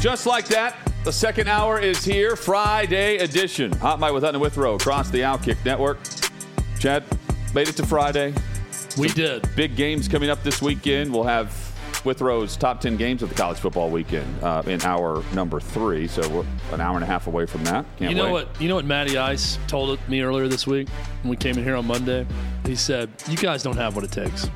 Just like that, the second hour is here, Friday edition. Hot Mic with Hutton and Withrow across the Outkick Network. Chad, made it to Friday. We did. Big games coming up this weekend. We'll have Withrow's top 10 games of the college football weekend uh, in hour number three. So we're an hour and a half away from that. Can't you know wait. what? You know what Matty Ice told me earlier this week when we came in here on Monday. He said, "You guys don't have what it takes.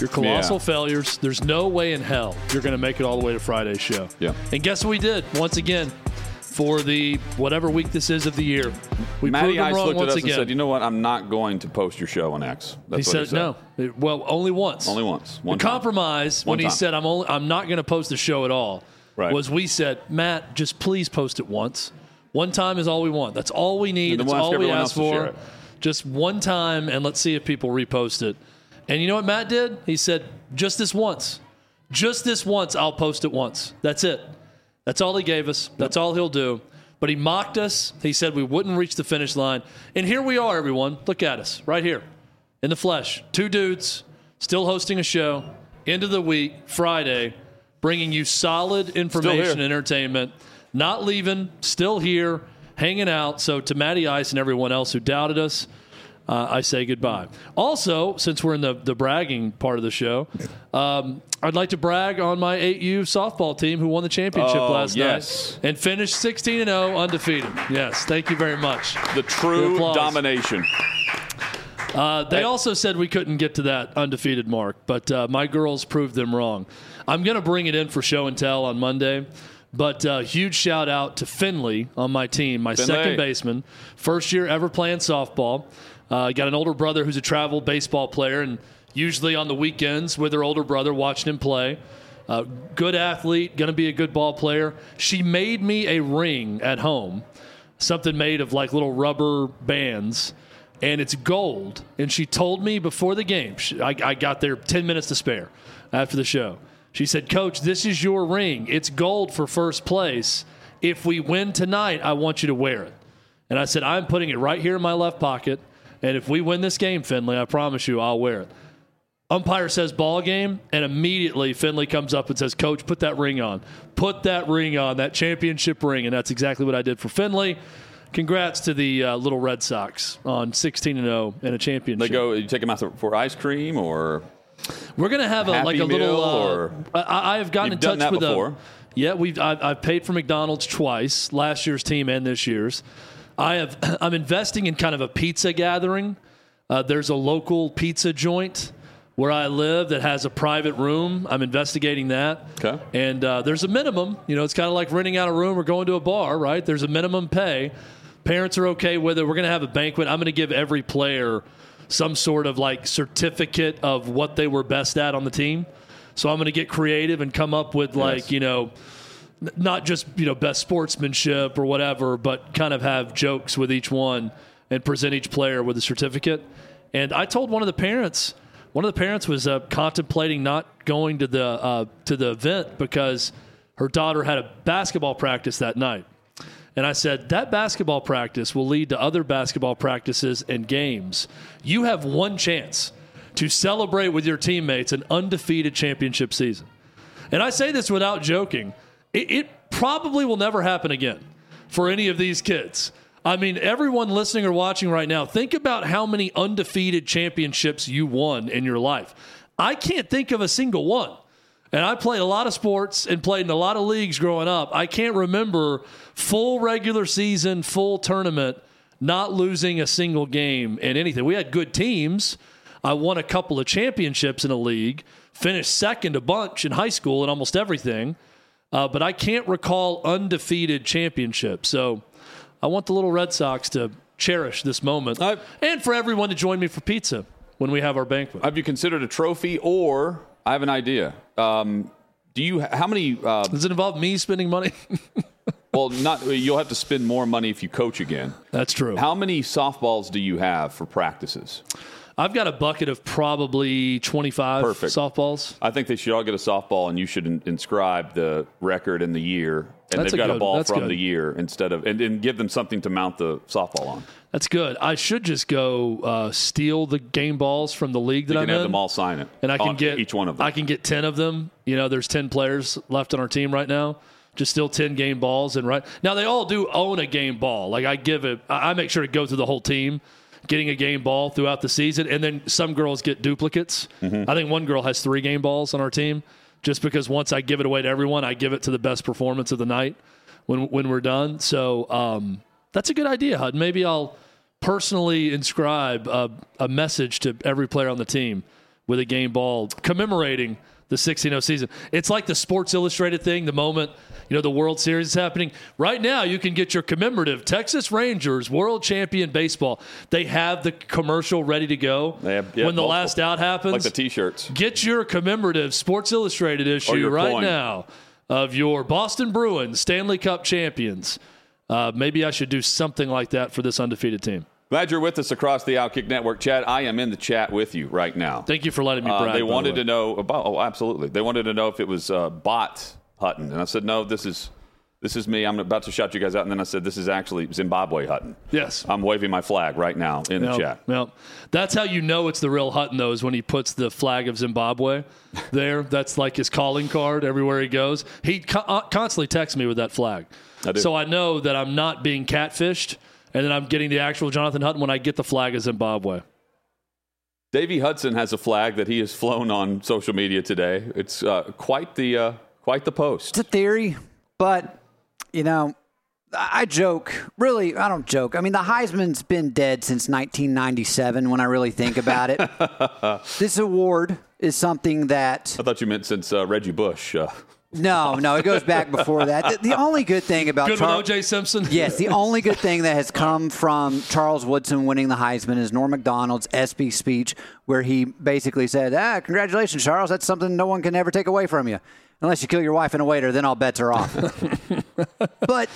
You're colossal Yeah. failures. There's no way in hell you're going to make it all the way to Friday's show." Yeah. And guess what we did once again for the whatever week this is of the year. We Matty Ice wrong looked at once us again. and said, "You know what? I'm not going to post your show on X." That's what he what said, no. Well, only once. Only once. One the time. compromise One when he said I'm only I'm not going to post the show at all Right. was we said Matt just please post it once. One time is all we want. That's all we need. That's all we ask else to share for. Just one time, and let's see if people repost it. And you know what Matt did? He said just this once, just this once. I'll post it once. That's it. That's all he gave us. That's all he'll do. But he mocked us. He said we wouldn't reach the finish line. And here we are, everyone. Look at us right here in the flesh. Two dudes still hosting a show. End of the week, Friday, bringing you solid information and entertainment. Not leaving, still here, hanging out. So to Matty Ice and everyone else who doubted us, uh, I say goodbye. Also, since we're in the, the bragging part of the show, um, I'd like to brag on my 8U softball team who won the championship Oh, last yes. night and finished 16 and 0 undefeated. Yes, thank you very much. The true domination. Uh, they also said we couldn't get to that undefeated mark, but uh, my girls proved them wrong. I'm going to bring it in for show and tell on Monday. But uh, huge shout out to Finley on my team, my Finley. second baseman, first year ever playing softball. Uh, got an older brother who's a travel baseball player, and usually on the weekends with her older brother watching him play. Uh, good athlete, going to be a good ball player. She made me a ring at home, something made of like little rubber bands, and it's gold. And she told me before the game, she, I, I got there 10 minutes to spare after the show. She said, Coach, this is your ring. It's gold for first place. If we win tonight, I want you to wear it. And I said, I'm putting it right here in my left pocket. And if we win this game, Finley, I promise you, I'll wear it. Umpire says ball game, and immediately Finley comes up and says, Coach, put that ring on. Put that ring on, that championship ring. And that's exactly what I did for Finley. Congrats to the uh, little Red Sox on 16 and 0 in a championship. They go. You take them out for ice cream or We're gonna have a Happy like a little. Uh, or- I, I have gotten in touch with before. A, yeah, we've I've, I've paid for McDonald's twice, last year's team and this year's. I have I'm investing in kind of a pizza gathering. Uh, there's a local pizza joint where I live that has a private room. I'm investigating that. Okay. And uh, there's a minimum. You know, it's kind of like renting out a room or going to a bar, right? There's a minimum pay. Parents are okay with it. We're going to have a banquet. I'm going to give every player some sort of like certificate of what they were best at on the team. So I'm going to get creative and come up with like, Yes. you know, not just, you know, best sportsmanship or whatever, but kind of have jokes with each one and present each player with a certificate. And I told one of the parents, one of the parents was uh, contemplating not going to the uh, to the event because her daughter had a basketball practice that night. And I said, that basketball practice will lead to other basketball practices and games. You have one chance to celebrate with your teammates an undefeated championship season. And I say this without joking. It, it probably will never happen again for any of these kids. I mean, everyone listening or watching right now, think about how many undefeated championships you won in your life. I can't think of a single one. And I played a lot of sports and played in a lot of leagues growing up. I can't remember full regular season, full tournament, not losing a single game in anything. We had good teams. I won a couple of championships in a league, finished second a bunch in high school in almost everything. Uh, but I can't recall undefeated championships. So I want the little Red Sox to cherish this moment I- and for everyone to join me for pizza when we have our banquet. have you considered a trophy or I have an idea. Um, do you? How many? Uh, Does it involve me spending money? well, not. You'll have to spend more money if you coach again. That's true. How many softballs do you have for practices? I've got a bucket of probably 25 Perfect. softballs. I think they should all get a softball, and you should in- inscribe the record and the year, and That's they've a got a ball from good. the year instead of, and, and give them something to mount the softball on. That's good. I should just go uh, steal the game balls from the league that You I'm can have in. them all sign it, and I can get each one of them. I can get ten of them. You know, there's ten players left on our team right now. Just still ten game balls, and right now they all do own a game ball. Like I give it, I I make sure to go through the whole team, getting a game ball throughout the season, and then some girls get duplicates. Mm-hmm. I think one girl has three game balls on our team, just because once I give it away to everyone, I give it to the best performance of the night when when we're done. So um, that's a good idea, Hud. Maybe I'll personally inscribe a, a message to every player on the team with a game ball commemorating the 16-0 season. It's like the Sports Illustrated thing. The moment you know the World Series is happening right now, you can get your commemorative Texas Rangers World Champion baseball. They have the commercial ready to go They have- yeah, when the multiple. last out happens. like the T-shirts. Get your commemorative Sports Illustrated issue right coin. now of your Boston Bruins Stanley Cup champions. Uh, maybe I should do something like that for this undefeated team. Glad you're with us across the Outkick Network, Chad. I am in the chat with you right now. Thank you for letting me Uh, brag. they by the wanted way. to know about. Oh, absolutely. They wanted to know if it was uh, bot Hutton, and I said no. This is this is me. I'm about to shout you guys out, and then I said this is actually Zimbabwe Hutton. Yes. I'm waving my flag right now in the chat. yep. That's how you know it's the real Hutton, though, is when he puts the flag of Zimbabwe there. That's like his calling card everywhere he goes. He co- uh, constantly texts me with that flag. I do. So I know that I'm not being catfished, and then I'm getting the actual Jonathan Hutton when I get the flag of Zimbabwe. Davey Hudson has a flag that he has flown on social media today. It's uh, quite the uh, quite the post. It's a theory, but you know, I joke. Really, I don't joke. I mean, the Heisman's been dead since 1997. When I really think about it, this award is something that I thought you meant since uh, Reggie Bush. Uh, no, no, it goes back before that. The, the only good thing about Good Char- O.J. Simpson? Yes, the only good thing that has come from Charles Woodson winning the Heisman is Norm Macdonald's ESPY speech, where he basically said, "Ah, congratulations, Charles. That's something no one can ever take away from you, unless you kill your wife and a waiter. Then all bets are off." but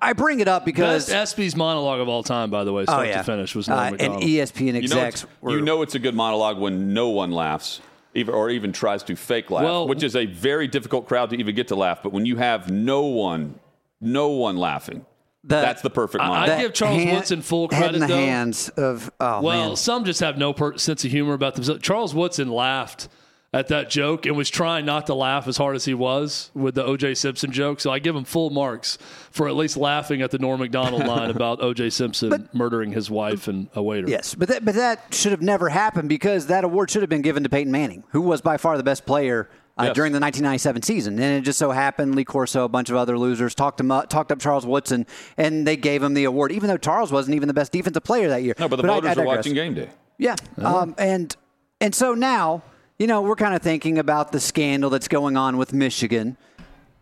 I bring it up because Best ESPY's monologue of all time, by the way, start oh yeah, to finish, was Norm uh, and Macdonald. ESPN you know, were you know it's a good monologue when no one laughs. Even, or even tries to fake laugh, Well- which is a very difficult crowd to even get to laugh. But when you have no one, no one laughing, The- that's the perfect I- I give Charles hand- Woodson full head credit, in the though. hands of oh Well, man. some just have no per- sense of humor about themselves. Charles Woodson laughed at that joke and was trying not to laugh as hard as he was with the O.J. Simpson joke. So I give him full marks for at least laughing at the Norm Macdonald line about O.J. Simpson murdering his wife and a waiter. Yes, but that, but that should have never happened because that award should have been given to Peyton Manning, who was by far the best player uh, Yes. during the 1997 season. And it just so happened Lee Corso, a bunch of other losers, talked him up, talked up Charles Woodson, and they gave him the award, even though Charles wasn't even the best defensive player that year. no, but the I- voters I are digress. watching game day. Yeah, um, and and so now you know we're kind of thinking about the scandal that's going on with Michigan,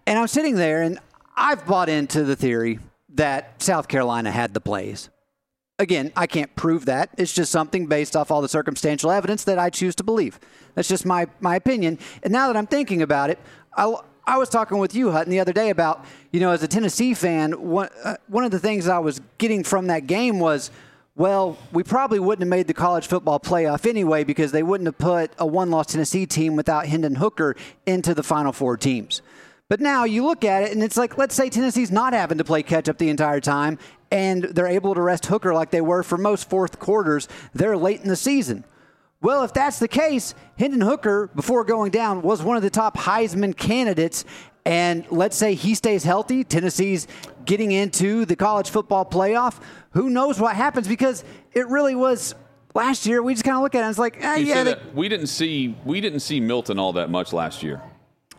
and I'm sitting there and I've bought into the theory that South Carolina had the plays. Again, I can't prove that. It's just something based off all the circumstantial evidence that I choose to believe. That's just my, my opinion. And now that I'm thinking about it, I, I was talking with you, Hutton, the other day about, you know, as a Tennessee fan, one, uh, one of the things I was getting from that game was, well, we probably wouldn't have made the college football playoff anyway because they wouldn't have put a one loss Tennessee team without Hendon Hooker into the Final Four teams. But now you look at it, and it's like, let's say Tennessee's not having to play catch up the entire time, and they're able to rest Hooker like they were for most fourth quarters. They're late in the season. Well, if that's the case, Hendon Hooker, before going down, was one of the top Heisman candidates. And let's say he stays healthy, Tennessee's getting into the college football playoff. Who knows what happens? Because it really was last year. We just kind of look at it and it's like, eh, yeah, they, we didn't see we didn't see Milton all that much last year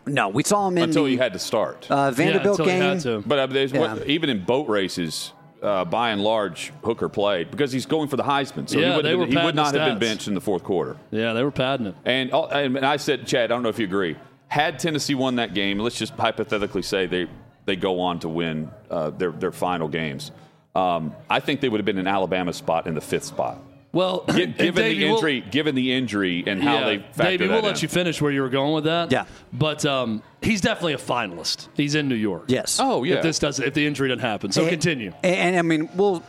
no, we saw him in until the he had to start. uh, Vanderbilt until he game. But uh, Yeah. what, even in boat races, uh, by and large, Hooker played because he's going for the Heisman. So he, Yeah, would, they have were been- he would not have been stats. benched in the fourth quarter. Yeah, they were padding it. And, uh, and I said, Chad, I don't know if you agree. Had Tennessee won that game, let's just hypothetically say they they go on to win uh, their their final games. Um, I think they would have been in Alabama's spot in the fifth spot. Well, Gi- given Davey, the we'll- injury, given the injury and how yeah, they factor Davey, we'll in. let you finish where you were going with that. Yeah. but um, he's definitely a finalist. He's in New York. Yes. Oh yeah. If this doesn't, if the injury doesn't happen, so And- continue. And, and I mean, we'll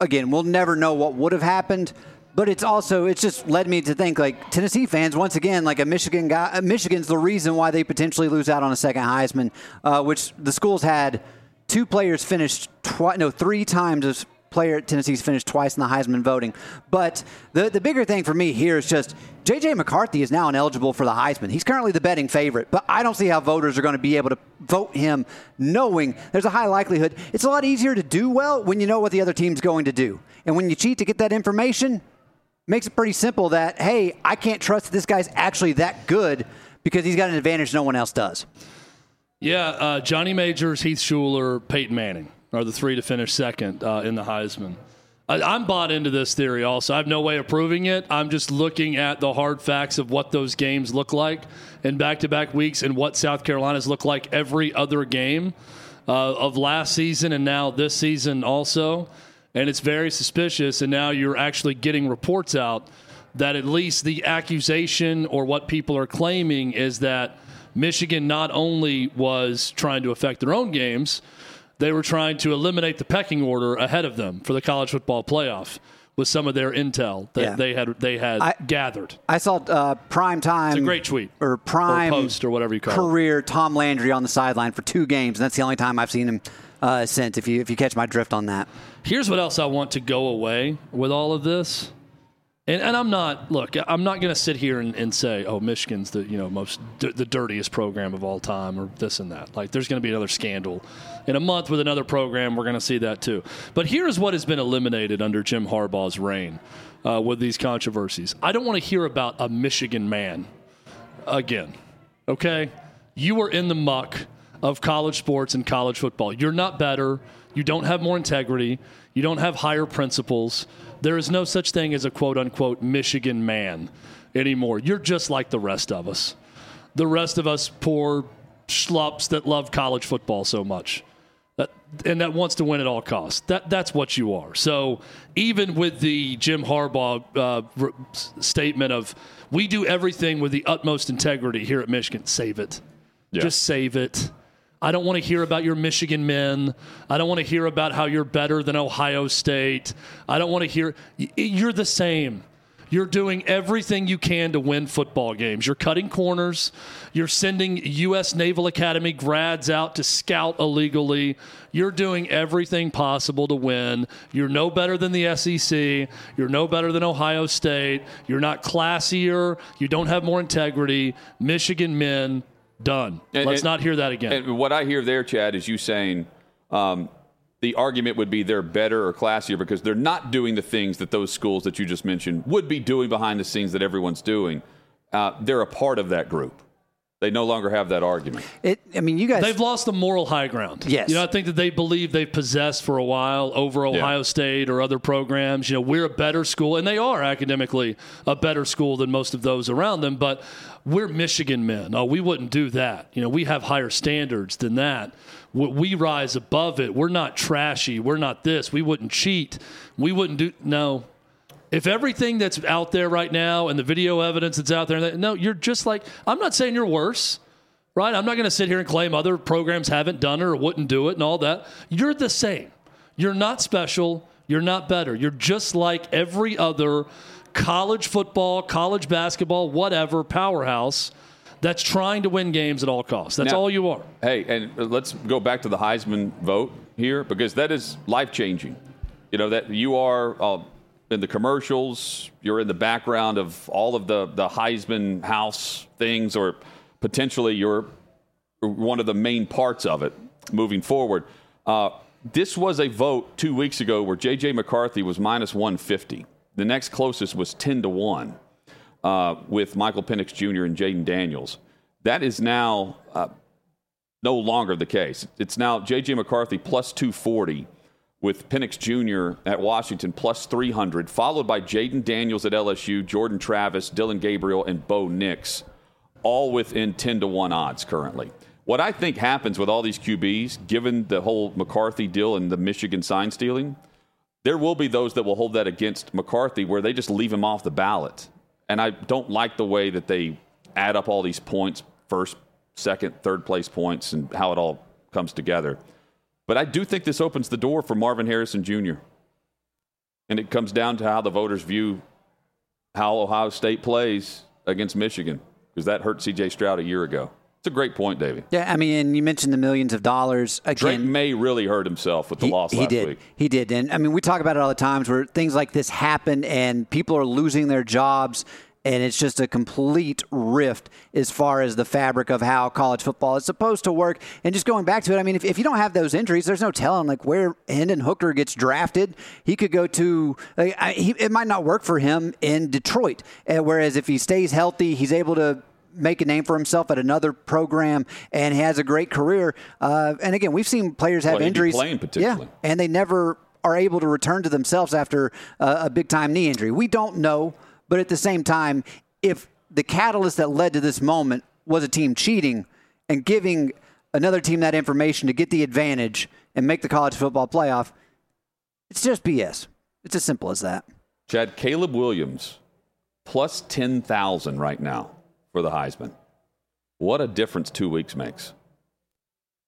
again, we'll never know what would have happened. But it's also it's just led me to think like Tennessee fans once again like a Michigan guy. uh, Michigan's the reason why they potentially lose out on a second Heisman, uh, which the schools had two players finished twice, no three times as player at Tennessee's finished twice in the Heisman voting. But the the bigger thing for me here is just J.J. McCarthy is now ineligible for the Heisman. He's currently the betting favorite, but I don't see how voters are going to be able to vote him knowing there's a high likelihood. It's a lot easier to do well when you know what the other team's going to do. And when you cheat to get that information, makes it pretty simple that, hey, I can't trust this guy's actually that good because he's got an advantage no one else does. Yeah, uh, Johnny Majors, Heath Shuler, Peyton Manning are the three to finish second uh, in the Heisman. I, I'm bought into this theory also. I have no way of proving it. I'm just looking at the hard facts of what those games look like in back to back weeks and what South Carolina's look like every other game uh, of last season and now this season also. And it's very suspicious. And now you're actually getting reports out that at least the accusation or what people are claiming is that Michigan not only was trying to affect their own games, they were trying to eliminate the pecking order ahead of them for the college football playoff with some of their intel that Yeah. they had they had I- gathered. I saw uh, prime time. It's a great tweet. Or prime Or post or whatever you call it. career Tom Landry on the sideline for two games, and that's the only time I've seen him uh, since. If you if you catch my drift on that. Here's what else I want to go away with all of this. And, and I'm not look. I'm not going to sit here and, and say, "Oh, Michigan's the you know most d- the dirtiest program of all time," or this and that. Like, there's going to be another scandal in a month with another program. We're going to see that too. But here's what has been eliminated under Jim Harbaugh's reign uh, with these controversies. I don't want to hear about a Michigan man again. Okay, you are in the muck of college sports and college football. You're not better. You don't have more integrity. You don't have higher principles. There is no such thing as a quote unquote Michigan man anymore. You're just like the rest of us. The rest of us poor schlups that love college football so much. That, and that wants to win at all costs. That that's what you are. So even with the Jim Harbaugh uh, statement of we do everything with the utmost integrity here at Michigan, save it. Yeah. Just save it. I don't want to hear about your Michigan men. I don't want to hear about how you're better than Ohio State. I don't want to hear you're the same. You're doing everything you can to win football games. You're cutting corners. You're sending U.S. Naval Academy grads out to scout illegally. You're doing everything possible to win. You're no better than the SEC. You're no better than Ohio State. You're not classier. You don't have more integrity. Michigan men, done. And- Let's and- not hear that again. And what I hear there, Chad, is you saying um, the argument would be they're better or classier because they're not doing the things that those schools that you just mentioned would be doing behind the scenes that everyone's doing. Uh, they're a part of that group. They no longer have that argument. It. I mean, you guys. They've lost the moral high ground. Yes. You know, I think that they believe they've possessed for a while over Ohio State or other programs. You know, we're a better school, and they are academically a better school than most of those around them, but we're Michigan men. Oh, we wouldn't do that. You know, we have higher standards than that. We- We rise above it. We're not trashy. We're not this. We wouldn't cheat. We wouldn't do. No, if everything that's out there right now and the video evidence that's out there, no, you're just like, I'm not saying you're worse, right? I'm not going to sit here and claim other programs haven't done it or wouldn't do it and all that. You're the same. You're not special. You're not better. You're just like every other college football, college basketball, whatever powerhouse that's trying to win games at all costs. That's Now- all you are. Hey, and let's go back to the Heisman vote here because that is life changing. You know that you are uh, in the commercials, you're in the background of all of the the Heisman House things, or potentially you're one of the main parts of it moving forward. Uh, this was a vote two weeks ago where J.J. McCarthy was minus 150. The next closest was 10 to 1 uh, with Michael Penix Jr. and Jayden Daniels. That is now uh, no longer the case. It's now J.J. McCarthy plus 240 with Penix Jr. at Washington plus 300, followed by Jayden Daniels at LSU, Jordan Travis, Dillon Gabriel, and Bo Nix, all within 10 to 1 odds currently. What I think happens with all these QBs, given the whole McCarthy deal and the Michigan sign stealing, there will be those that will hold that against McCarthy where they just leave him off the ballot. And I don't like the way that they add up all these points first, second, third place points and how it all comes together. But I do think this opens the door for Marvin Harrison Jr. And it comes down to how the voters view how Ohio State plays against Michigan because that hurt CJ Stroud a year ago. It's a great point, David. Yeah, I mean, and you mentioned the millions of dollars. Again, Drake Maye really hurt himself with the he, loss he last did. week. He did. And I mean, we talk about it all the times where things like this happen and people are losing their jobs. And it's just a complete rift as far as the fabric of how college football is supposed to work. And just going back to it, I mean, if, if you don't have those injuries, there's no telling like where Hendon Hooker gets drafted. He could go to, like, I, he, it might not work for him in Detroit. Uh, whereas if he stays healthy, he's able to make a name for himself at another program and has a great career. Uh, and again, we've seen players have Well, injuries. Yeah, and they never are able to return to themselves after uh, a big time knee injury. We don't know, but at the same time, if the catalyst that led to this moment was a team cheating and giving another team that information to get the advantage and make the college football playoff, it's just BS. It's as simple as that. Chad, Caleb Williams, plus 10,000 right now for the Heisman. What a difference two weeks makes.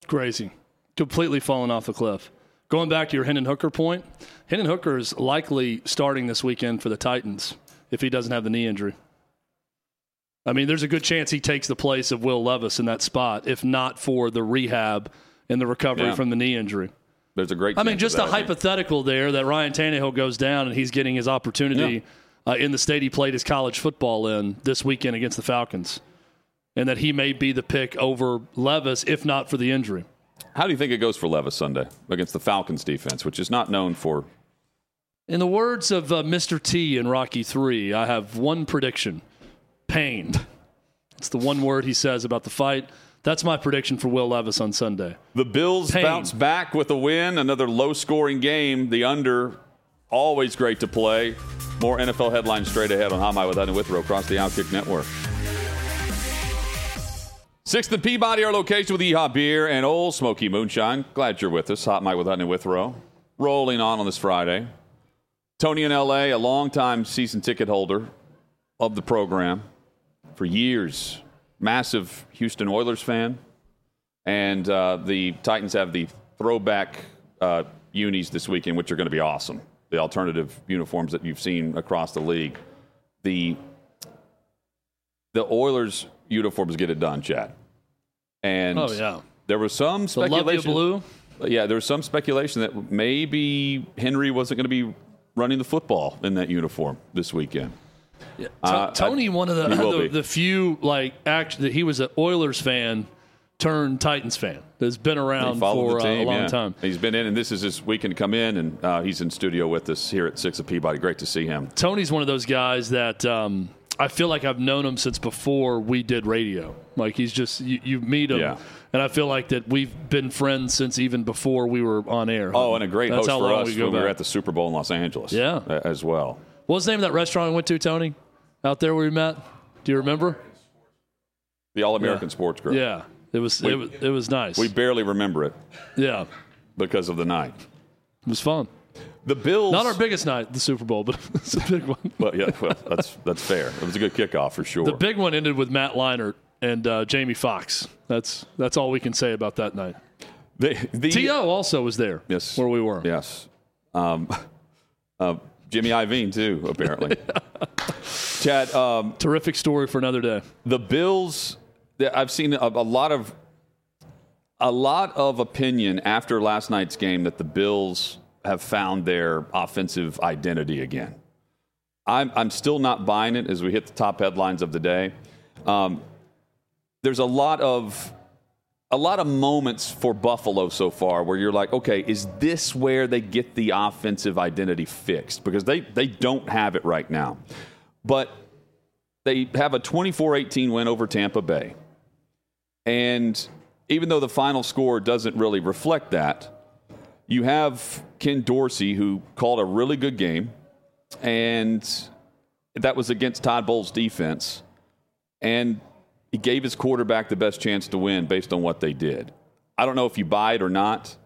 Crazy. Completely fallen off the cliff. Going back to your Hendon Hooker point, Hendon Hooker is likely starting this weekend for the Titans if he doesn't have the knee injury. I mean, there's a good chance he takes the place of Will Levis in that spot, if not for the rehab and the recovery Yeah. from the knee injury. There's a great I mean, just a that, think. hypothetical there that Ryan Tannehill goes down and he's getting his opportunity uh, in the state he played his college football in this weekend against the Falcons, and that he may be the pick over Levis if not for the injury. How do you think it goes for Levis Sunday against the Falcons defense, which is not known for? In the words of uh, Mr. T in Rocky 3, I have one prediction pain. It's the one word he says about the fight. That's my prediction for Will Levis on Sunday. The Bills Pain. bounce back with a win, another low scoring game. The under, always great to play. More NFL headlines straight ahead on Hot Mic with and Withrow across the Outkick Network. Sixth and Peabody, our location with Yeehaw Beer and Ole Smoky Moonshine. Glad you're with us. Hot Mic with Ed and Withrow. Rolling on on this Friday. Tony in LA, a longtime season ticket holder of the program for years. Massive Houston Oilers fan. And uh, the Titans have the throwback uh, unis this weekend, which are going to be awesome. The alternative uniforms that you've seen across the league. The the Oilers uniforms get it done, Chad. And Oh, yeah. there was some speculation. The. Blue. Yeah, there was some speculation that maybe Henry wasn't going to be running the football in that uniform this weekend. To- Uh, Tony, I- one of the, he the, the few like act that he was an Oilers fan turned Titans fan. That's been around for the uh, a long yeah. time. He's been in, and this is his weekend to come in, and uh, he's in studio with us here at Six of Peabody. Great to see him. Tony's one of those guys that um, I feel like I've known him since before we did radio. Like he's just you, you meet him, Yeah. And I feel like that we've been friends since even before we were on air. Oh, and a great That's host for us we when we were at the Super Bowl in Los Angeles. Yeah. as well. What was the name of that restaurant we went to, Tony? Out there where we met? Do you remember? The All American Yeah. Sports Group. Yeah, it was it was it was nice. We barely remember it yeah, because of the night. it was fun. The Bills. Not our biggest night, the Super Bowl, but it's a big one. Well, yeah, well, that's that's fair. It was a good kickoff for sure. The big one ended with Matt Leinart and uh, Jamie Foxx. That's that's all we can say about that night. the, the, To also was there. Yes. where we were. Yes. Um, uh, Jimmy Iovine too, apparently. Chad, um, Terrific story for another day. the Bills. I've seen a, a lot of a lot of opinion after last night's game that the Bills have found their offensive identity again. I'm I'm still not buying it as we hit the top headlines of the day. Um, there's a lot of a lot of moments for Buffalo so far where you're like, okay, is this where they get the offensive identity fixed? Because they they don't have it right now. But they have a 24-18 win over Tampa Bay. And even though the final score doesn't really reflect that, you have Ken Dorsey who called a really good game and that was against Todd Bowles' defense. And he gave his quarterback the best chance to win based on what they did. I don't know if you buy it or not,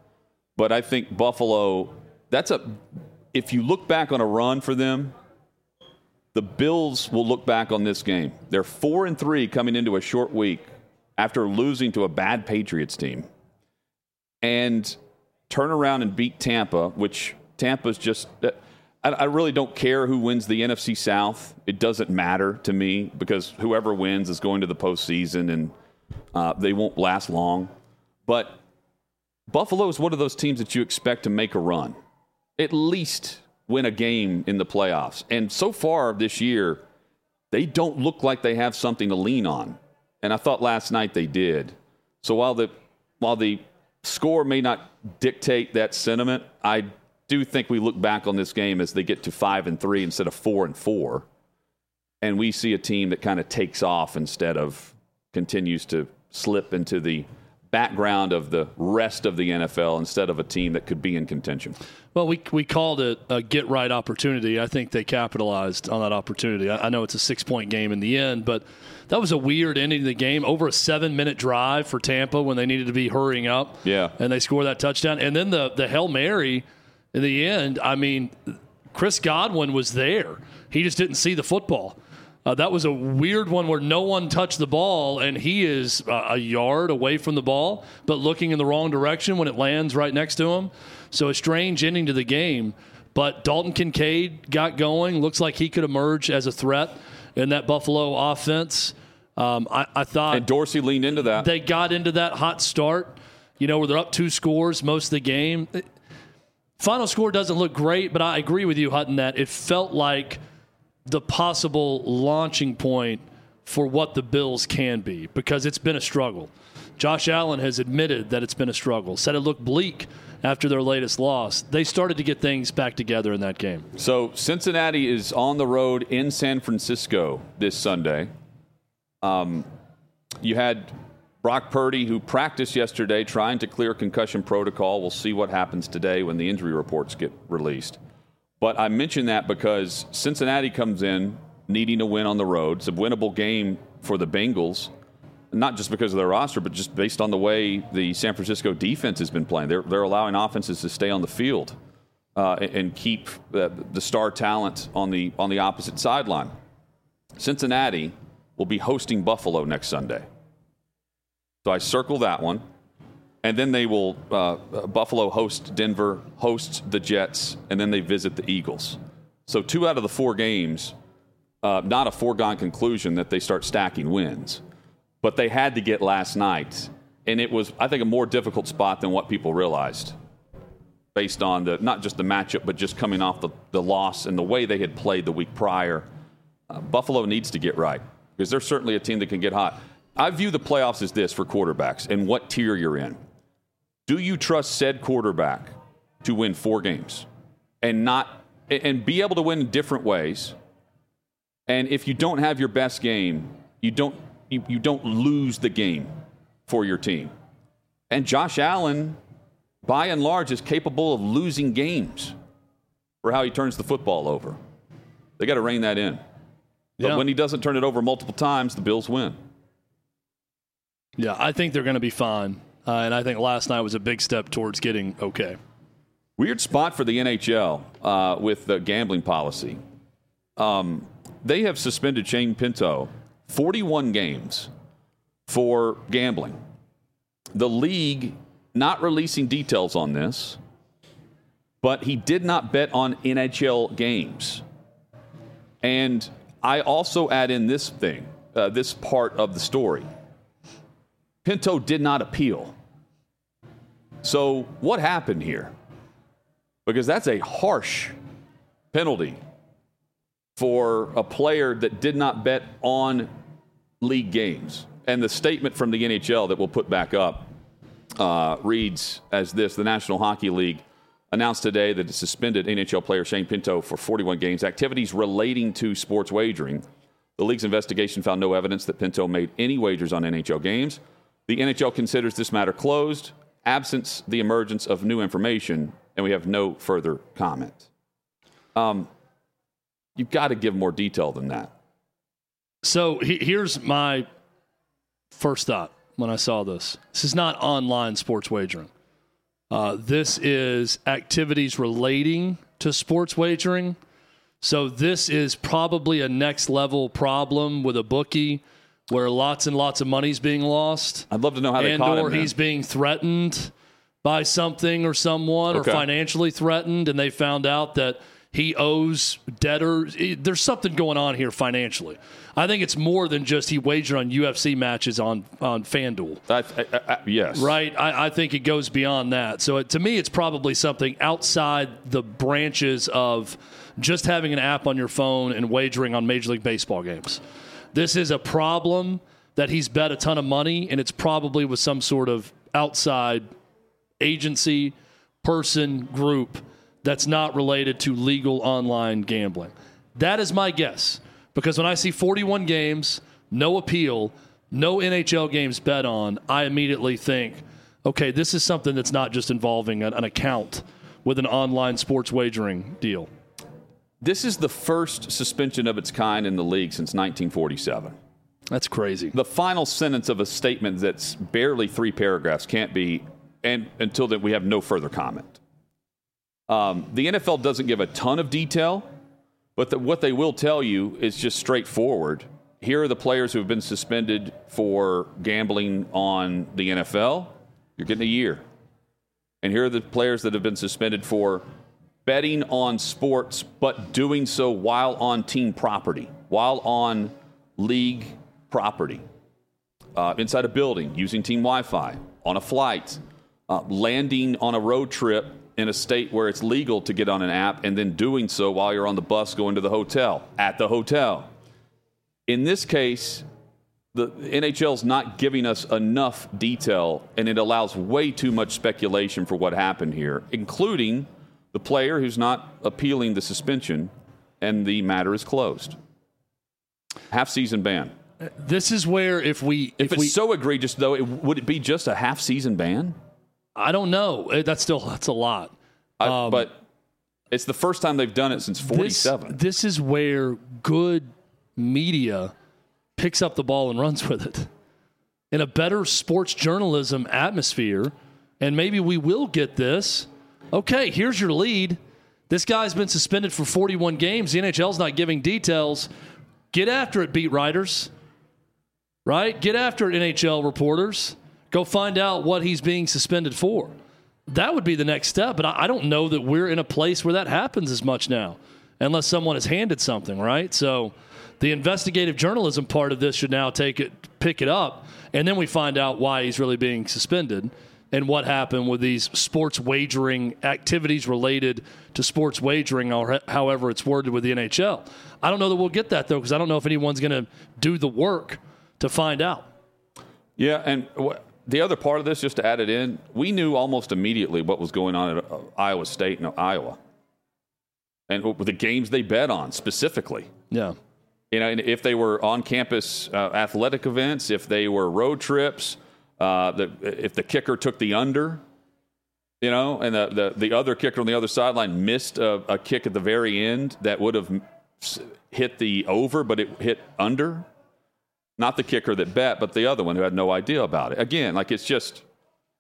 but I think Buffalo, that's a if you look back on a run for them, the Bills will look back on this game. They're four and three coming into a short week after losing to a bad Patriots team, and turn around and beat Tampa, which Tampa's just. I, really don't care who wins the NFC South. It doesn't matter to me because whoever wins is going to the postseason and uh, they won't last long. But Buffalo is one of those teams that you expect to make a run, at least win a game in the playoffs. And so far this year, they don't look like they have something to lean on. And I thought last night they did. So while the while the score may not dictate that sentiment, I do think we look back on this game as they get to five and three instead of four and four, and we see a team that kind of takes off instead of continues to slip into the background of the rest of the NFL instead of a team that could be in contention. Well, we, we called it a get right opportunity. I think they capitalized on that opportunity. I, I know it's a six point game in the end, but that was a weird ending to the game. Over a seven minute drive for Tampa when they needed to be hurrying up. Yeah. And they score that touchdown. And then the, the Hail Mary in the end, I mean, Chris Godwin was there. He just didn't see the football. Uh, that was a weird one where no one touched the ball, and he is uh, a yard away from the ball, but looking in the wrong direction when it lands right next to him. So a strange ending to the game. But Dalton Kincaid got going. Looks like he could emerge as a threat in that Buffalo offense. Um, I, I, thought. And Dorsey leaned into that. They got into that hot start, you know, where they're up two scores most of the game. Final score doesn't look great, but I agree with you, Hutton, that it felt like the possible launching point for what the Bills can be because it's been a struggle. Josh Allen has admitted that it's been a struggle, said it looked bleak after their latest loss. They started to get things back together in that game. So Cincinnati is on the road in San Francisco this Sunday. Um, you had Brock Purdy, who practiced yesterday trying to clear concussion protocol. We'll see what happens today when the injury reports get released. But I mention that because Cincinnati comes in needing a win on the road. It's a winnable game for the Bengals, not just because of their roster, but just based on the way the San Francisco defense has been playing. They're, they're allowing offenses to stay on the field uh, and, and, keep the, the star talent on the, on the opposite sideline. Cincinnati will be hosting Buffalo next Sunday. So I circle that one and then they will uh, Buffalo host Denver, host the Jets, and then they visit the Eagles. So two out of the four games, uh, not a foregone conclusion that they start stacking wins, but they had to get last night, and it was I think a more difficult spot than what people realized, based on the not just the matchup, but just coming off the, the loss and the way they had played the week prior. Uh, Buffalo needs to get right because they're certainly a team that can get hot. I view the playoffs as this for quarterbacks and what tier you're in. Do you trust said quarterback to win four games and not and be able to win in different ways? And if you don't have your best game, you don't you, you don't lose the game for your team. And Josh Allen, by and large, is capable of losing games for how he turns the football over. They got to rein that in. But yeah. when he doesn't turn it over multiple times, the Bills win. Yeah, I think they're going to be fine. Uh, and I think last night was a big step towards getting okay. Weird spot for the NHL uh, with the gambling policy. Um, they have suspended Shane Pinto 41 games for gambling. The league not releasing details on this, but he did not bet on NHL games. And I also add in this thing, uh, this part of the story. Pinto did not appeal. So, what happened here? Because that's a harsh penalty for a player that did not bet on league games. And the statement from the NHL that we'll put back up uh, reads as this The National Hockey League announced today that it suspended NHL player Shane Pinto for 41 games. Activities relating to sports wagering. The league's investigation found no evidence that Pinto made any wagers on NHL games. The NHL considers this matter closed, absence the emergence of new information, and we have no further comment. Um, you've got to give more detail than that. So he, here's my first thought when I saw this. This is not online sports wagering. Uh, this is activities relating to sports wagering. So this is probably a next level problem with a bookie where lots and lots of money's being lost. I'd love to know how they and caught or him. then. he's being threatened by something or someone Okay. or financially threatened and they found out that he owes debtors there's something going on here financially i think it's more than just he wagered on ufc matches on on fanduel I, I, I, yes. right I, I think it goes beyond that so it, to me it's probably something outside the branches of just having an app on your phone and wagering on major league baseball games this is a problem that he's bet a ton of money and it's probably with some sort of outside agency, person, group that's not related to legal online gambling. That is my guess. Because when I see 41 games, no appeal, no NHL games bet on, I immediately think, okay, this is something that's not just involving an, an account with an online sports wagering deal. This is the first suspension of its kind in the league since 1947. That's crazy. The final sentence of a statement that's barely three paragraphs can't be, and until then, we have no further comment. Um, the NFL doesn't give a ton of detail, but the, what they will tell you is just straightforward. Here are the players who have been suspended for gambling on the NFL. You're getting a year. And here are the players that have been suspended for betting on sports, but doing so while on team property, while on league property, uh, inside a building, using team Wi Fi, on a flight, uh, landing on a road trip in a state where it's legal to get on an app, and then doing so while you're on the bus going to the hotel, at the hotel. In this case, the NHL's not giving us enough detail, and it allows way too much speculation for what happened here, including the player who's not appealing the suspension, and the matter is closed. Half season ban. This is where if we If, if, we it's so egregious, though, it, would it be just a half season ban? I don't know. Eh, That's still that's a lot. I, but it's the first time they've done it since This, 47. this is where good media picks up the ball and runs with it. In a better sports journalism atmosphere, and maybe we will get this. Okay, here's your lead. This guy's been suspended for 41 games. The NHL's not giving details. Get after it, beat writers. Right? Get after it, NHL reporters. Go find out what he's being suspended for. That would be the next step, but I I don't know that we're in a place where that happens as much now, unless someone has handed something, right? So the investigative journalism part of this should now take it, pick it up, and then we find out why he's really being suspended and what happened with these sports wagering activities related to sports wagering, or however it's worded with the NHL. I don't know that we'll get that though, because I don't know if anyone's going to do the work to find out. Yeah, and wh- the other part of this, just to add it in, we knew almost immediately what was going on at uh, Iowa State and Iowa, and w- the games they bet on specifically. Yeah. You know, and if they were on-campus uh, athletic events, if they were road trips, uh, the, if the kicker took the under, you know, and the, the, the other kicker on the other sideline missed a, a kick at the very end that would have hit the over, but it hit under. Not the kicker that bet, but the other one who had no idea about it. Again, like it's just,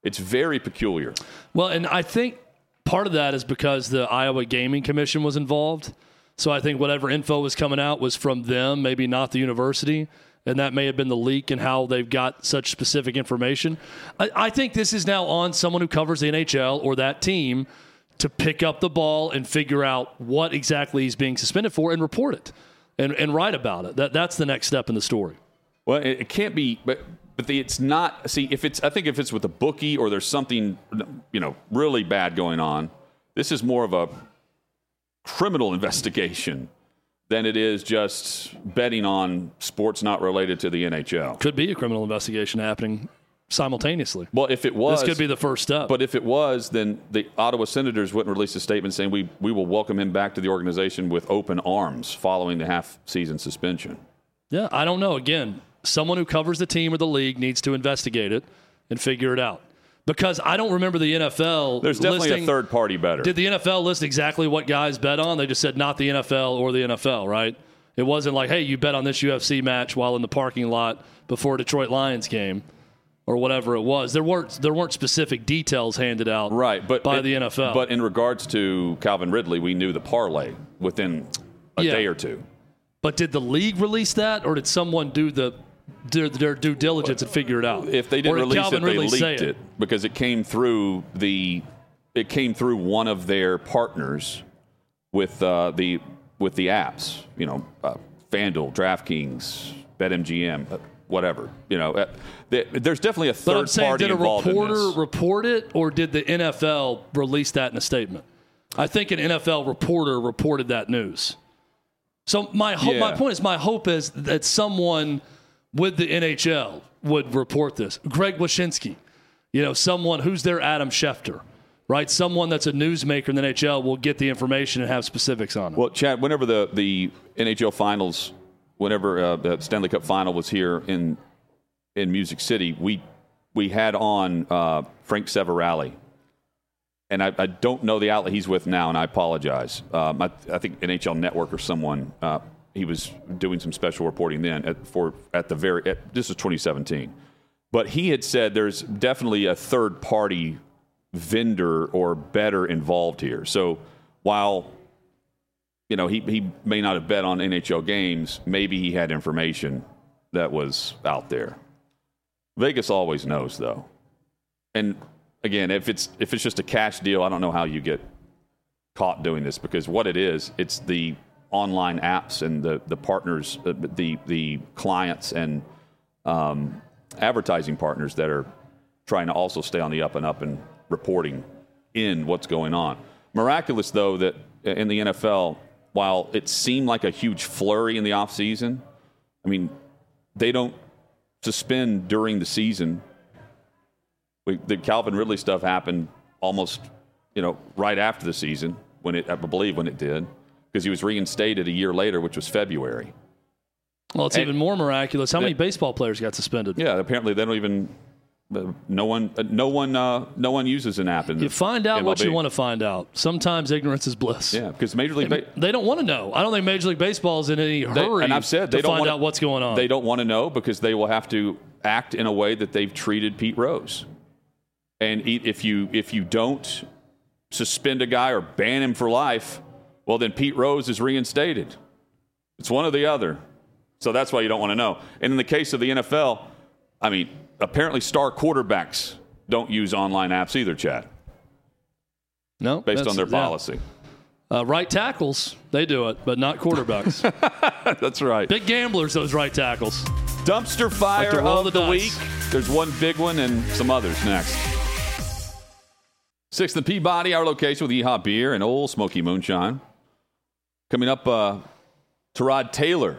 it's very peculiar. Well, and I think part of that is because the Iowa Gaming Commission was involved. So I think whatever info was coming out was from them, maybe not the university. And that may have been the leak and how they've got such specific information. I, I think this is now on someone who covers the NHL or that team to pick up the ball and figure out what exactly he's being suspended for and report it and, and write about it. That, that's the next step in the story. Well, it, can't be, but but the, it's not. See, if it's, I think if it's with a bookie or there's something, you know, really bad going on, this is more of a criminal investigation than it is just betting on sports not related to the NHL. Could be a criminal investigation happening simultaneously. Well, if it was, This could be the first step. But if it was, then the Ottawa Senators wouldn't release a statement saying we we will welcome him back to the organization with open arms following the half season suspension. Yeah, I don't know. Again, someone who covers the team or the league needs to investigate it and figure it out. Because I don't remember the NFL. There's definitely listing, a third party better. Did the NFL list exactly what guys bet on? They just said not the NFL or the NFL, right? It wasn't like, hey, you bet on this UFC match while in the parking lot before Detroit Lions game. or whatever it was. There weren't there weren't specific details handed out right, but by it- the NFL. But in regards to Calvin Ridley, we knew the parlay within a Yeah. day or two. But did the league release that, or did someone do the their, their due diligence and figure it out? If they Or didn't did release it, they leaked it. because it came through the it came through one of their partners with uh, the with the apps. You know, uh, FanDuel, DraftKings, BetMGM, uh, whatever. You know, uh, th- there's definitely a third saying, party did a involved in reporter report it, or did the NFL release that in a statement? I think an NFL reporter reported that news. So my ho- my point is, my hope is that someone with the NHL would report this. Greg Wyshynski, you know, someone who's their Adam Schefter, right? Someone that's a newsmaker in the NHL will get the information and have specifics on it. Well, Chad, whenever the, the NHL finals, whenever uh, the Stanley Cup final was here in in Music City, we we had on uh, Frank Seravalli, and I, I don't know the outlet he's with now, and I apologize. Um, I, I think NHL Network or someone. Uh, he was doing some special reporting then at, for at the very. At, this is 2017, but he had said there's definitely a third party vendor or better involved here. So while you know he, he may not have bet on NHL games, maybe he had information that was out there. Vegas always knows though, and again, if it's if it's just a cash deal, I don't know how you get caught doing this because what it is, it's the online apps and the the partners, uh, the the clients and um, advertising partners that are trying to also stay on the up and up and reporting in what's going on. Miraculous though that in the NFL, while it seemed like a huge flurry in the offseason, I mean, they don't suspend during the season. We, the Calvin Ridley stuff happened almost, you know, right after the season when it, I believe, when it did, because he was reinstated a year later, which was February. well, it's and- even more miraculous. How many baseball players got suspended? Yeah, apparently they don't even. uh, No one, uh, no one, uh, no one uses an app in the You find out what you want to find out. Sometimes ignorance is bliss. Yeah, because Major League, ba- They don't want to know. I don't think Major League Baseball is in any they- hurry and I've said they to don't find wanna, out what's going on. They don't want to know because they will have to act in a way that they've treated Pete Rose. And if you if you don't suspend a guy or ban him for life, well then Pete Rose is reinstated. It's one or the other. So that's why you don't want to know. And in the case of the NFL, I mean, apparently star quarterbacks don't use online apps either, Chad, no, based on their yeah. policy. Uh, right tackles, they do it, but not quarterbacks. That's right. Big gamblers, those right tackles. Dumpster fire Like of the the, week. There's one big one and some others next. Sixth and Peabody, our location with Yeehaw Beer and Ole Smoky Moonshine. Coming up, uh, Tyrod Taylor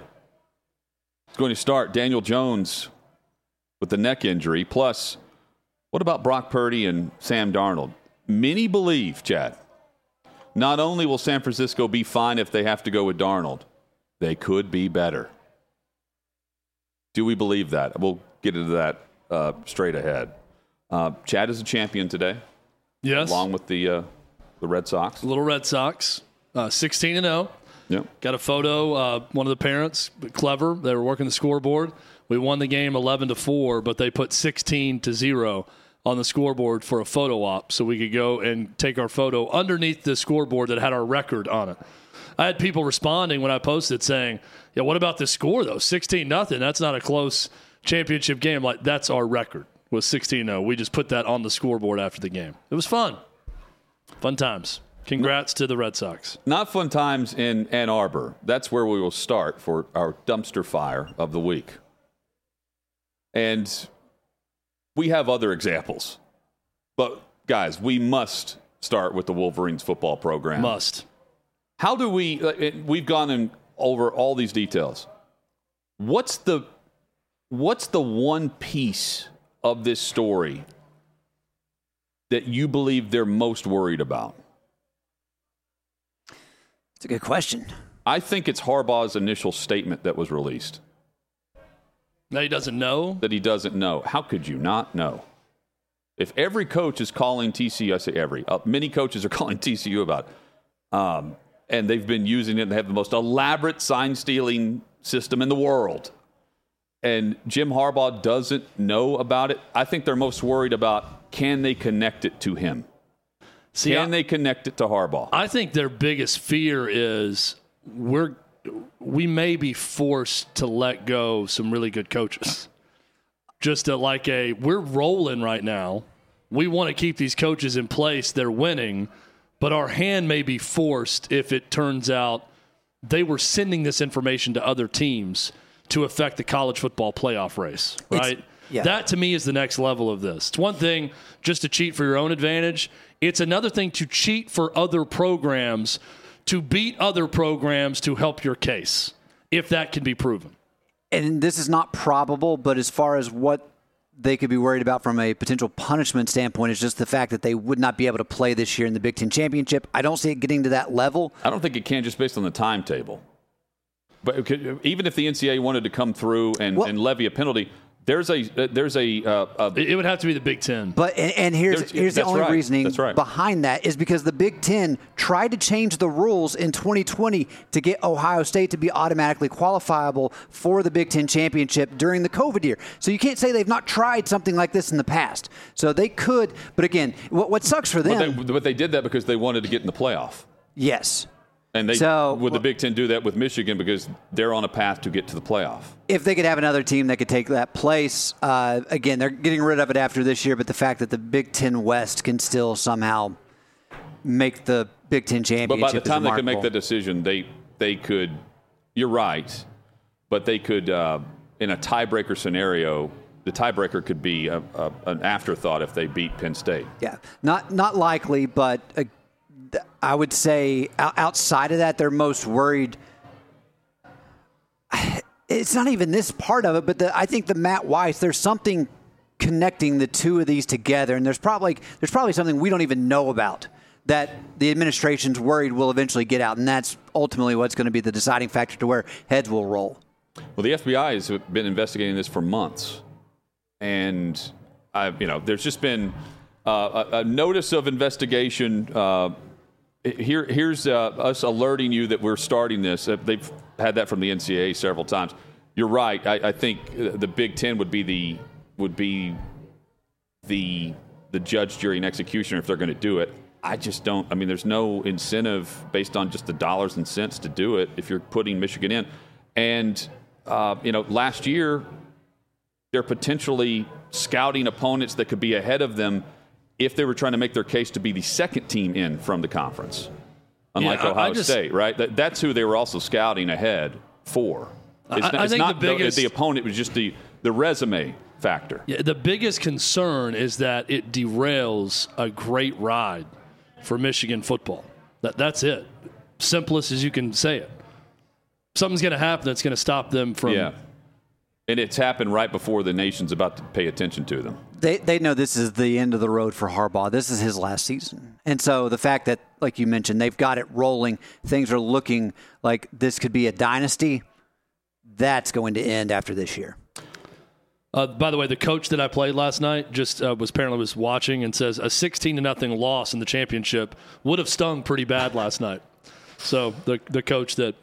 is going to start. Daniel Jones with the neck injury. Plus, what about Brock Purdy and Sam Darnold? Many believe, Chad, not only will San Francisco be fine if they have to go with Darnold, they could be better. Do we believe that? We'll get into that uh, straight ahead. Uh, Chad is a champion today, Yes. along with the uh, the Red Sox. Little Red Sox, uh, 16 and 0. Yep. Got a photo. Uh, one of the parents, clever. They were working the scoreboard. We won the game 11 to four, but they put 16 to zero on the scoreboard for a photo op, so we could go and take our photo underneath the scoreboard that had our record on it. I had people responding when I posted saying, "Yeah, what about the score though? 16 nothing. That's not a close championship game. Like that's our record was 16-0. We just put that on the scoreboard after the game. It was fun. Fun times. Congrats to the Red Sox. Not fun times in Ann Arbor. That's where we will start for our dumpster fire of the week. And we have other examples. But guys, we must start with the Wolverines football program. Must. How do we? uh, We've gone in over all these details. What's the What's the one piece of this story that you believe they're most worried about? It's a good question. I think it's Harbaugh's initial statement that was released That he doesn't know. that he doesn't know. How could you not know? If every coach is calling TCU, I say every, uh, many coaches are calling TCU about it, um, and they've been using it and they have the most elaborate sign stealing system in the world. and Jim Harbaugh doesn't know about it. I think they're most worried about can they connect it to him? See, Can I, they connect it to Harbaugh? I think their biggest fear is we're we may be forced to let go some really good coaches. Just a, like a we're rolling right now. We want to keep these coaches in place. They're winning, but our hand may be forced if it turns out they were sending this information to other teams to affect the college football playoff race, right? yeah. That to me is the next level of this. It's one thing just to cheat for your own advantage. It's another thing to cheat for other programs, to beat other programs to help your case, if that can be proven. and this is not probable, but as far as what they could be worried about from a potential punishment standpoint is just the fact that they would not be able to play this year in the Big Ten championship. I don't see it getting to that level. I don't think it can just based on the timetable. But could- even if the NCAA wanted to come through and, Well- and levy a penalty, there's a there's a, uh, a It it would have to be the Big Ten. But and, and here's There's- here's the only right. reasoning right. behind that is because the Big Ten tried to change the rules in 2020 to get Ohio State to be automatically qualifiable for the Big Ten championship during the COVID year. So you can't say they've not tried something like this in the past. So they could, but again, what, what sucks for them? but they, but they did that because they wanted to get in the playoff. yes, And they So- would the Big Ten do that with Michigan because they're on a path to get to the playoff. if they could have another team that could take that place, uh, again, they're getting rid of it after this year. But the fact that the Big Ten West can still somehow make the Big Ten championship, But by the time they could make the decision, they they could. You're right, but they could uh, in a tiebreaker scenario. The tiebreaker could be a, a, an afterthought if they beat Penn State. Yeah, not not likely, but uh, I would say outside of that, they're most worried. It's not even this part of it, but the, I think the Matt Weiss, there's something connecting the two of these together, and there's probably there's probably something we don't even know about that the administration's worried will eventually get out, and that's ultimately what's going to be the deciding factor to where heads will roll. Well, the FBI has been investigating this for months, and I, you know, there's just been uh, a, a notice of investigation. Uh, here, here's uh, us alerting you that we're starting this. Uh, they've had that from the NCAA several times. You're right. I, I think uh, the Big Ten would be the would be the the judge, jury, and executioner if they're going to do it. I just don't. I mean, there's no incentive based on just the dollars and cents to do it if you're putting Michigan in. And uh, you know, last year they're potentially scouting opponents that could be ahead of them if they were trying to make their case to be the second team in from the conference, unlike Yeah, I- I Ohio just- State. Right? That, that's who they were also scouting ahead for. It's I- not, it's think not the biggest- the opponent; it was just the the resume factor. Yeah, the biggest concern is that it derails a great ride for Michigan football. That, that's it. Simplest as you can say it. Something's going to happen that's going to stop them from. Yeah. And it's happened right before the nation's about to pay attention to them. They they know this is the end of the road for Harbaugh. This is his last season, and so the fact that, like you mentioned, they've got it rolling, things are looking like this could be a dynasty. That's going to end after this year. Uh, by the way, the coach that I played last night just uh, was apparently was watching and says a 16 to nothing loss in the championship would have stung pretty bad last night. So the the coach that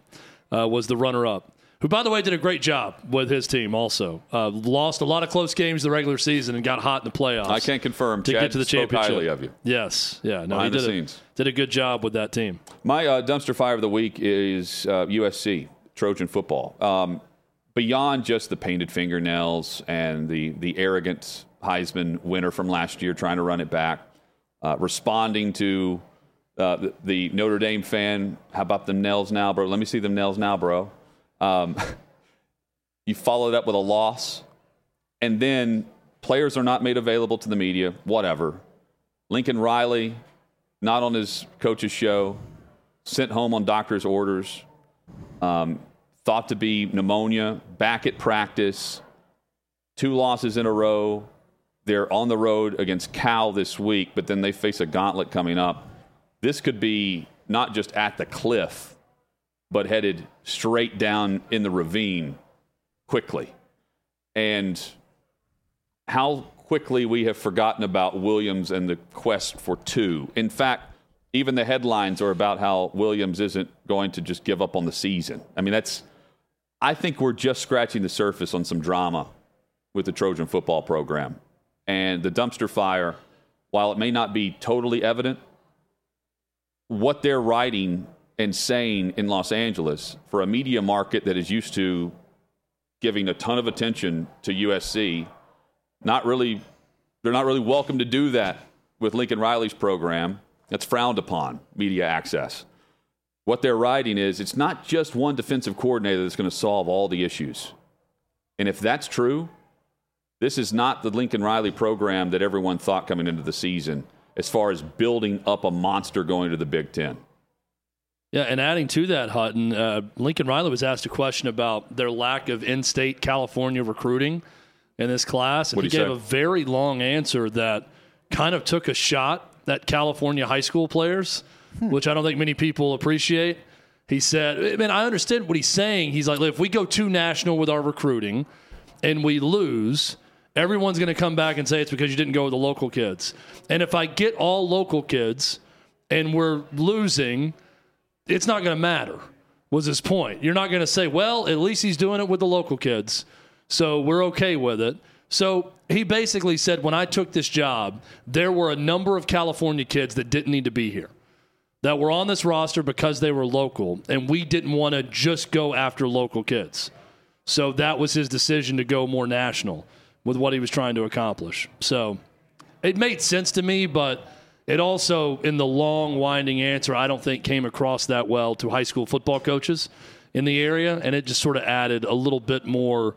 uh, was the runner up, who by the way did a great job with his team, also uh, lost a lot of close games the regular season and got hot in the playoffs. I can't confirm. to Chad get to the championship. highly of you. Yes, yeah, no, Behind he the did scenes. A, did a good job with that team. My uh, dumpster fire of the week is uh, USC, Trojan football. Um, beyond just the painted fingernails and the, the arrogant Heisman winner from last year trying to run it back, uh, responding to uh, the, the Notre Dame fan, how about them nails now, bro? Let me see them nails now, bro. Um, you followed up with a loss, and then players are not made available to the media, whatever. Lincoln Riley, not on his coach's show, sent home on doctor's orders, um, thought to be pneumonia, back at practice, two losses in a row. They're on the road against Cal this week, but then they face a gauntlet coming up. This could be not just at the cliff, but headed straight down in the ravine quickly. And how quickly we have forgotten about Williams and the quest for two. In fact, even the headlines are about how Williams isn't going to just give up on the season. I mean, that's I think we're just scratching the surface on some drama with the Trojan football program. And the dumpster fire, while it may not be totally evident, what they're writing saying in Los Angeles for a media market that is used to giving a ton of attention to USC, not really, they're not really welcome to do that with Lincoln Riley's program. That's frowned upon, media access. What they're writing is it's not just one defensive coordinator that's going to solve all the issues. And if that's true, this is not the Lincoln Riley program that everyone thought coming into the season as far as building up a monster going to the Big Ten. Yeah, and adding to that, Hutton, uh, Lincoln Riley was asked a question about their lack of in state California recruiting in this class. And What'd he he gave a very long answer that kind of took a shot at California high school players, which I don't think many people appreciate. He said, I mean, I understand what he's saying. He's like, if we go too national with our recruiting and we lose, everyone's going to come back and say it's because you didn't go with the local kids. And if I get all local kids and we're losing, it's not going to matter, was his point. You're not going to say, well, at least he's doing it with the local kids. So we're okay with it. So he basically said, when I took this job, there were a number of California kids that didn't need to be here, that were on this roster because they were local, and we didn't want to just go after local kids. So that was his decision to go more national with what he was trying to accomplish. So it made sense to me, but it also, in the long, winding answer, I don't think came across that well to high school football coaches in the area, and it just sort of added a little bit more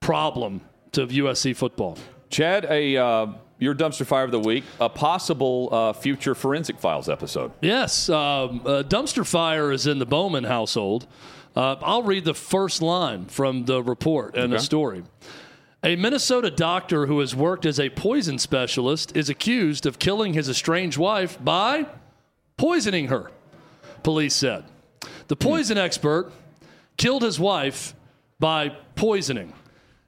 problem to USC football. Chad, a uh, your dumpster fire of the week, a possible uh, future forensic files episode. Yes, um, uh, dumpster fire is in the Bowman household. Uh, I'll read the first line from the report and the story. A Minnesota doctor who has worked as a poison specialist is accused of killing his estranged wife by poisoning her, police said. The hmm. poison expert killed his wife by poisoning.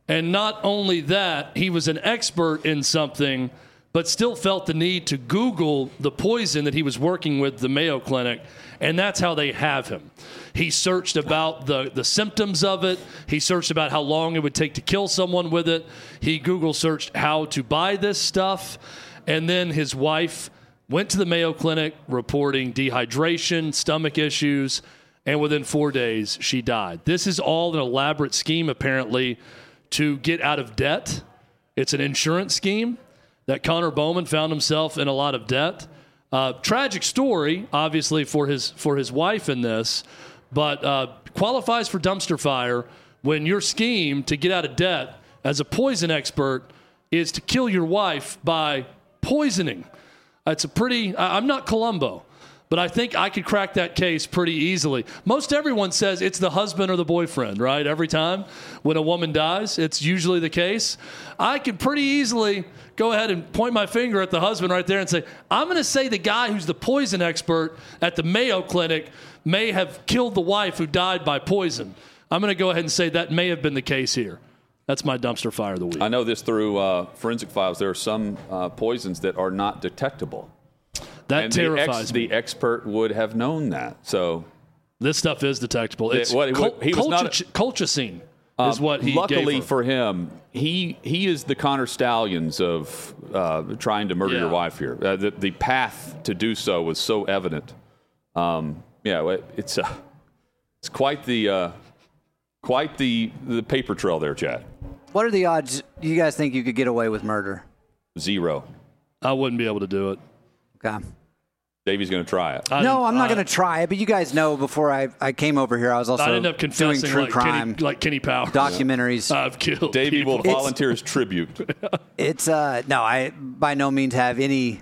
And not only that, he was an expert in something, but still felt the need to Google the poison that he was working with, the Mayo Clinic, and that's how they have him. He searched about the, the symptoms of it, he searched about how long it would take to kill someone with it, he Google searched how to buy this stuff, and then his wife went to the Mayo Clinic reporting dehydration, stomach issues, and within four days, she died. This is all an elaborate scheme, apparently, to get out of debt. It's an insurance scheme that Connor Bowman found himself in a lot of debt. Uh, tragic story, obviously, for his for his wife in this, but uh, qualifies for dumpster fire when your scheme to get out of debt as a poison expert is to kill your wife by poisoning. It's a pretty. I- I'm not Columbo, but I think I could crack that case pretty easily. Most everyone says it's the husband or the boyfriend, right? Every time when a woman dies, it's usually the case. I could pretty easily go ahead and point my finger at the husband right there and say, I'm going to say the guy who's the poison expert at the Mayo Clinic may have killed the wife who died by poison. I'm going to go ahead and say that may have been the case here. That's my dumpster fire of the week. I know this through uh, forensic files. There are some uh, poisons that are not detectable. That and the, ex- terrifies me. the expert would have known that. So This stuff is detectable. It's what- col- he was not colchicine- colchicine is what he Um, luckily gave her. for him, he he is the Connor Stalions of uh, trying to murder Yeah. your wife here. Uh, the, the path to do so was so evident. Um, yeah, it- it's uh, it's quite the uh, quite the the paper trail there, Chad. What are the odds you guys think you could get away with murder? Zero. I wouldn't be able to do it. Okay. Davey's going to try it. I no, I'm not I- going to try it, but you guys know before I, I came over here, I was also I ended up doing true like crime Kenny, like Kenny Powers. documentaries. I've killed. Davey people. will volunteer as tribute. It's uh no, I by no means have any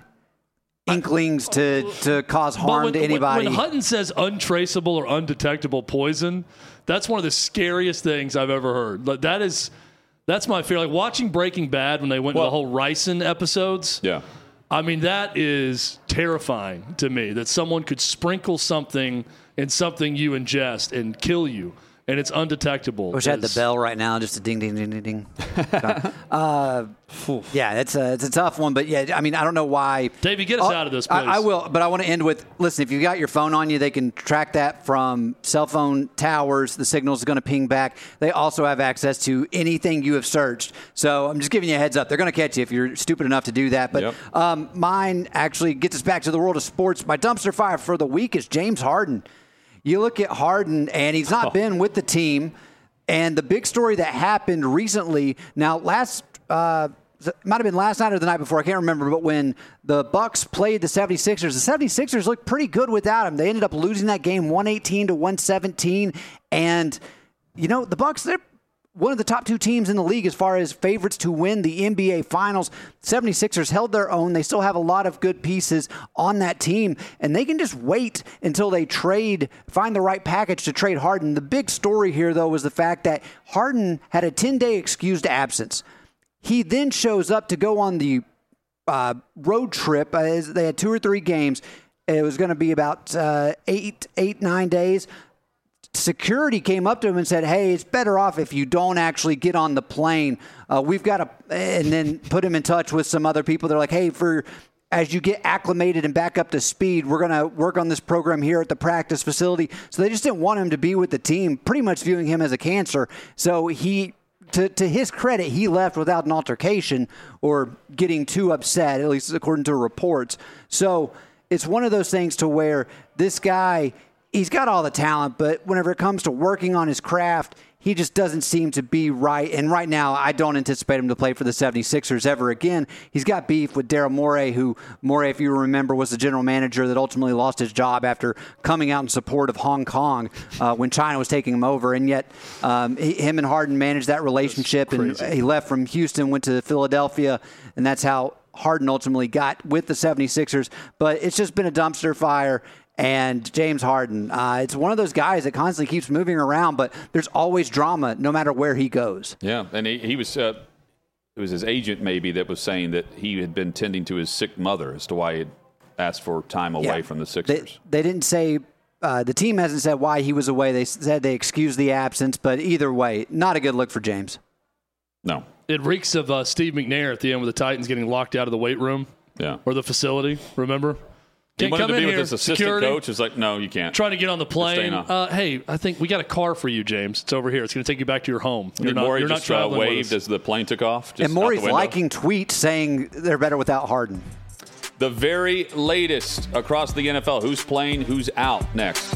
inklings to to cause harm when, to when- anybody. When, Hutton says untraceable or undetectable poison, that's one of the scariest things I've ever heard. Like that is, that's my fear. Like watching Breaking Bad when they went Well- to the whole ricin episodes. yeah. I mean, that is terrifying to me that someone could sprinkle something in something you ingest and kill you. And it's undetectable. Wish I had the bell right now, just a ding, ding, ding, ding, ding. uh, yeah, it's a it's a tough one, but yeah, I mean, I don't know why. Davey, get us I'll- out of this, I, I will, but I want to end with: listen, if you got your phone on you, they can track that from cell phone towers. The signal is going to ping back. They also have access to anything you have searched. So I'm just giving you a heads up. They're going to catch you if you're stupid enough to do that. But Yep. um, mine actually gets us back to the world of sports. My dumpster fire for the week is James Harden. You look at Harden, and he's not been with the team. And the big story that happened recently, now last uh, might have been last night or the night before, I can't remember, but when the Bucks played the 76ers, the 76ers looked pretty good without him. They ended up losing that game 118 to 117 and you know, the Bucks they're one of the top two teams in the league as far as favorites to win the NBA Finals. 76ers held their own. They still have a lot of good pieces on that team, and they can just wait until they trade, find the right package to trade Harden. The big story here, though, was the fact that Harden had a 10 day excused absence. He then shows up to go on the uh, road trip. Uh, they had two or three games. It was going to be about uh, eight, eight, nine days security came up to him and said, "Hey, it's better off if you don't actually get on the plane. Uh, we've got to," and then put him in touch with some other people. They're like, "Hey, for." As you get acclimated and back up to speed, we're going to work on this program here at the practice facility. So they just didn't want him to be with the team, pretty much viewing him as a cancer. So he to, to his credit, he left without an altercation or getting too upset, at least according to reports. So it's one of those things to where this guy, he's got all the talent, but whenever it comes to working on his craft, he just doesn't seem to be right. And right now, I don't anticipate him to play for the 76ers ever again. He's got beef with Daryl Morey, who, Morey, if you remember, was the general manager that ultimately lost his job after coming out in support of Hong Kong uh, when China was taking him over. And yet, um, he, him and Harden managed that relationship. And he left from Houston, went to Philadelphia, and that's how Harden ultimately got with the 76ers. But it's just been a dumpster fire and James Harden. Uh, it's one of those guys that constantly keeps moving around, but there's always drama no matter where he goes. Yeah, and he, he was. Uh, it was his agent maybe that was saying that he had been tending to his sick mother as to why he had asked for time away Yeah. from the They, Sixers. they didn't say. Uh, the team hasn't said why he was away. They said they excused the absence, but either way, not a good look for James. no. It reeks of uh, Steve McNair at the end with the Titans getting locked out of the weight room Yeah. or the facility. Remember? He Can't wanted come to be in with here, his assistant security, coach. It's like, no, you can't. Trying to get on the plane. Uh, hey, I think we got a car for you, James. It's over here. It's going to take you back to your home. You're not, Morey you're not just uh, traveling with waved us. as the plane took off. Just and out the Morey's liking tweets saying they're better without Harden. the very latest across the NFL. Who's playing? Who's out? Next.